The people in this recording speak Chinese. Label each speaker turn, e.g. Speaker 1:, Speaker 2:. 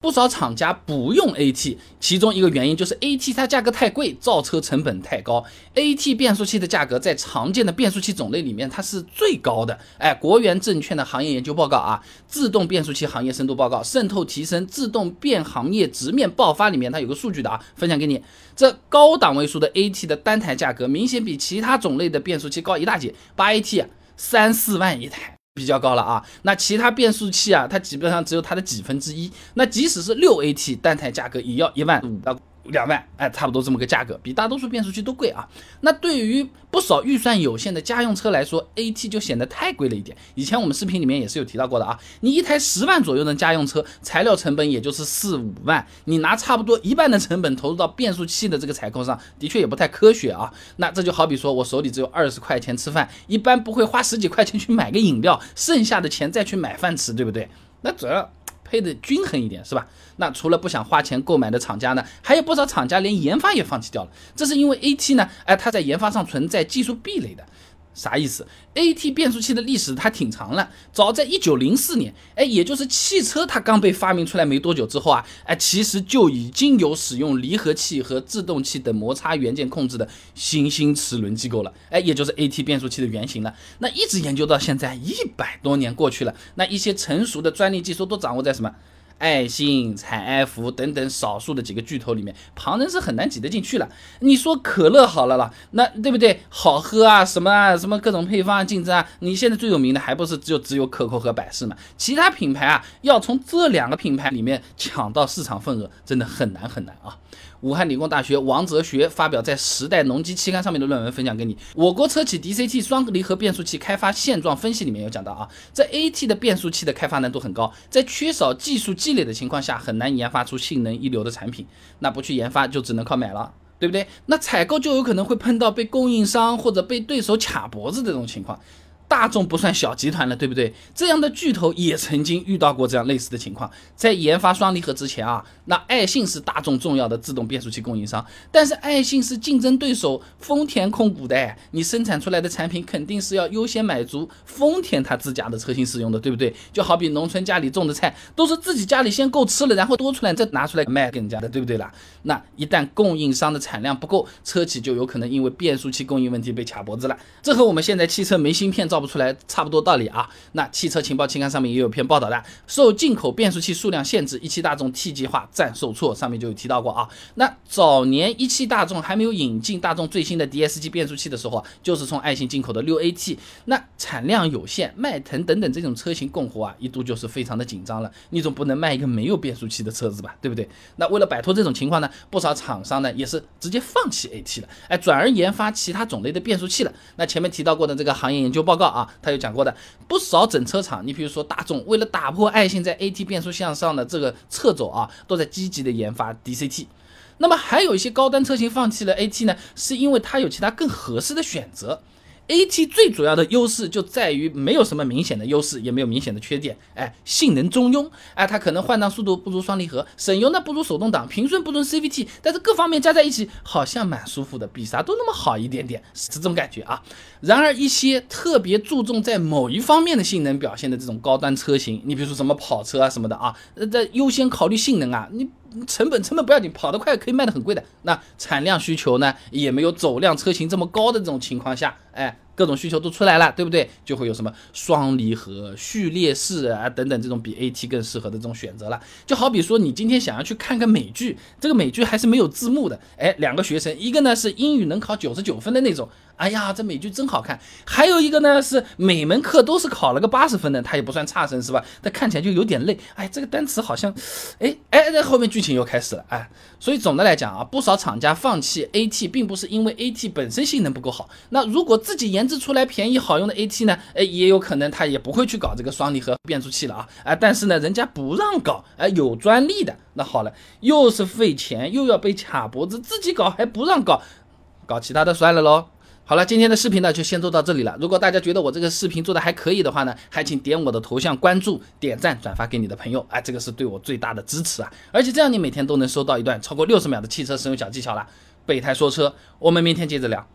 Speaker 1: 不少厂家不用 AT，其中一个原因就是 AT 它价格太贵，造车成本太高。AT 变速器的价格在常见的变速器种类里面，它是最高的。哎，国元证券的行业研究报告啊，自动变速器行业深度报告，渗透提升自动变行业直面爆发里面，它有个数据的啊，分享给你。这高档位数的 AT 的单台价格明显比其他种类的变速器高一大截，八 AT 三四万一台。比较高了啊，那其他变速器啊，它基本上只有它的几分之一。那即使是六 AT 单台价格也要一万五到。两万，哎，差不多这么个价格，比大多数变速器都贵啊。那对于不少预算有限的家用车来说，AT 就显得太贵了一点。以前我们视频里面也是有提到过的啊，你一台十万左右的家用车，材料成本也就是四五万，你拿差不多一半的成本投入到变速器的这个采购上，的确也不太科学啊。那这就好比说我手里只有二十块钱吃饭，一般不会花十几块钱去买个饮料，剩下的钱再去买饭吃，对不对？那主要。配的均衡一点是吧？那除了不想花钱购买的厂家呢，还有不少厂家连研发也放弃掉了。这是因为 AT 呢，哎，它在研发上存在技术壁垒的。啥意思？AT 变速器的历史它挺长了，早在一九零四年，哎，也就是汽车它刚被发明出来没多久之后啊，哎，其实就已经有使用离合器和制动器等摩擦元件控制的新兴齿轮机构了，哎，也就是 AT 变速器的原型了。那一直研究到现在，一百多年过去了，那一些成熟的专利技术都掌握在什么？爱信、采埃孚等等少数的几个巨头里面，旁人是很难挤得进去了。你说可乐好了啦，那对不对？好喝啊，什么啊，什么各种配方啊，竞争啊，你现在最有名的还不是就只有可口和百事嘛？其他品牌啊，要从这两个品牌里面抢到市场份额，真的很难很难啊。武汉理工大学王哲学发表在《时代农机》期刊上面的论文分享给你。我国车企 DCT 双离合变速器开发现状分析里面有讲到啊，这 AT 的变速器的开发难度很高，在缺少技术积累的情况下，很难研发出性能一流的产品。那不去研发，就只能靠买了，对不对？那采购就有可能会碰到被供应商或者被对手卡脖子这种情况。大众不算小集团了，对不对？这样的巨头也曾经遇到过这样类似的情况。在研发双离合之前啊，那爱信是大众重要的自动变速器供应商，但是爱信是竞争对手丰田控股的，你生产出来的产品肯定是要优先满足丰田他自家的车型使用的，对不对？就好比农村家里种的菜，都是自己家里先够吃了，然后多出来再拿出来卖给人家的，对不对啦？那一旦供应商的产量不够，车企就有可能因为变速器供应问题被卡脖子了。这和我们现在汽车没芯片造。造不出来差不多道理啊。那汽车情报期刊上面也有篇报道的，受进口变速器数量限制，一汽大众 T 计划暂受挫，上面就有提到过啊。那早年一汽大众还没有引进大众最新的 DSG 变速器的时候，就是从爱信进口的六 AT，那产量有限，迈腾等等这种车型供货啊，一度就是非常的紧张了。你总不能卖一个没有变速器的车子吧，对不对？那为了摆脱这种情况呢，不少厂商呢也是直接放弃 AT 了，哎，转而研发其他种类的变速器了。那前面提到过的这个行业研究报告。啊，他有讲过的不少整车厂，你比如说大众，为了打破爱信在 AT 变速箱上的这个侧走啊，都在积极的研发 DCT。那么还有一些高端车型放弃了 AT 呢，是因为它有其他更合适的选择。AT 最主要的优势就在于没有什么明显的优势，也没有明显的缺点，哎，性能中庸，哎，它可能换挡速度不如双离合，省油呢不如手动挡，平顺不如 CVT，但是各方面加在一起好像蛮舒服的，比啥都那么好一点点，是这种感觉啊。然而一些特别注重在某一方面的性能表现的这种高端车型，你比如说什么跑车啊什么的啊，呃，在优先考虑性能啊，你。成本成本不要紧，跑得快可以卖得很贵的。那产量需求呢，也没有走量车型这么高的这种情况下，哎，各种需求都出来了，对不对？就会有什么双离合、序列式啊等等这种比 AT 更适合的这种选择了。就好比说，你今天想要去看个美剧，这个美剧还是没有字幕的，哎，两个学生，一个呢是英语能考九十九分的那种。哎呀，这美剧真好看。还有一个呢，是每门课都是考了个八十分的，他也不算差生，是吧？但看起来就有点累。哎，这个单词好像，哎哎，在后面剧情又开始了。哎，所以总的来讲啊，不少厂家放弃 AT，并不是因为 AT 本身性能不够好。那如果自己研制出来便宜好用的 AT 呢？哎，也有可能他也不会去搞这个双离合变速器了啊。哎，但是呢，人家不让搞，哎，有专利的。那好了，又是费钱，又要被卡脖子，自己搞还不让搞，搞其他的算了喽。好了，今天的视频呢就先做到这里了。如果大家觉得我这个视频做的还可以的话呢，还请点我的头像关注、点赞、转发给你的朋友，哎，这个是对我最大的支持啊！而且这样你每天都能收到一段超过六十秒的汽车使用小技巧了。备胎说车，我们明天接着聊。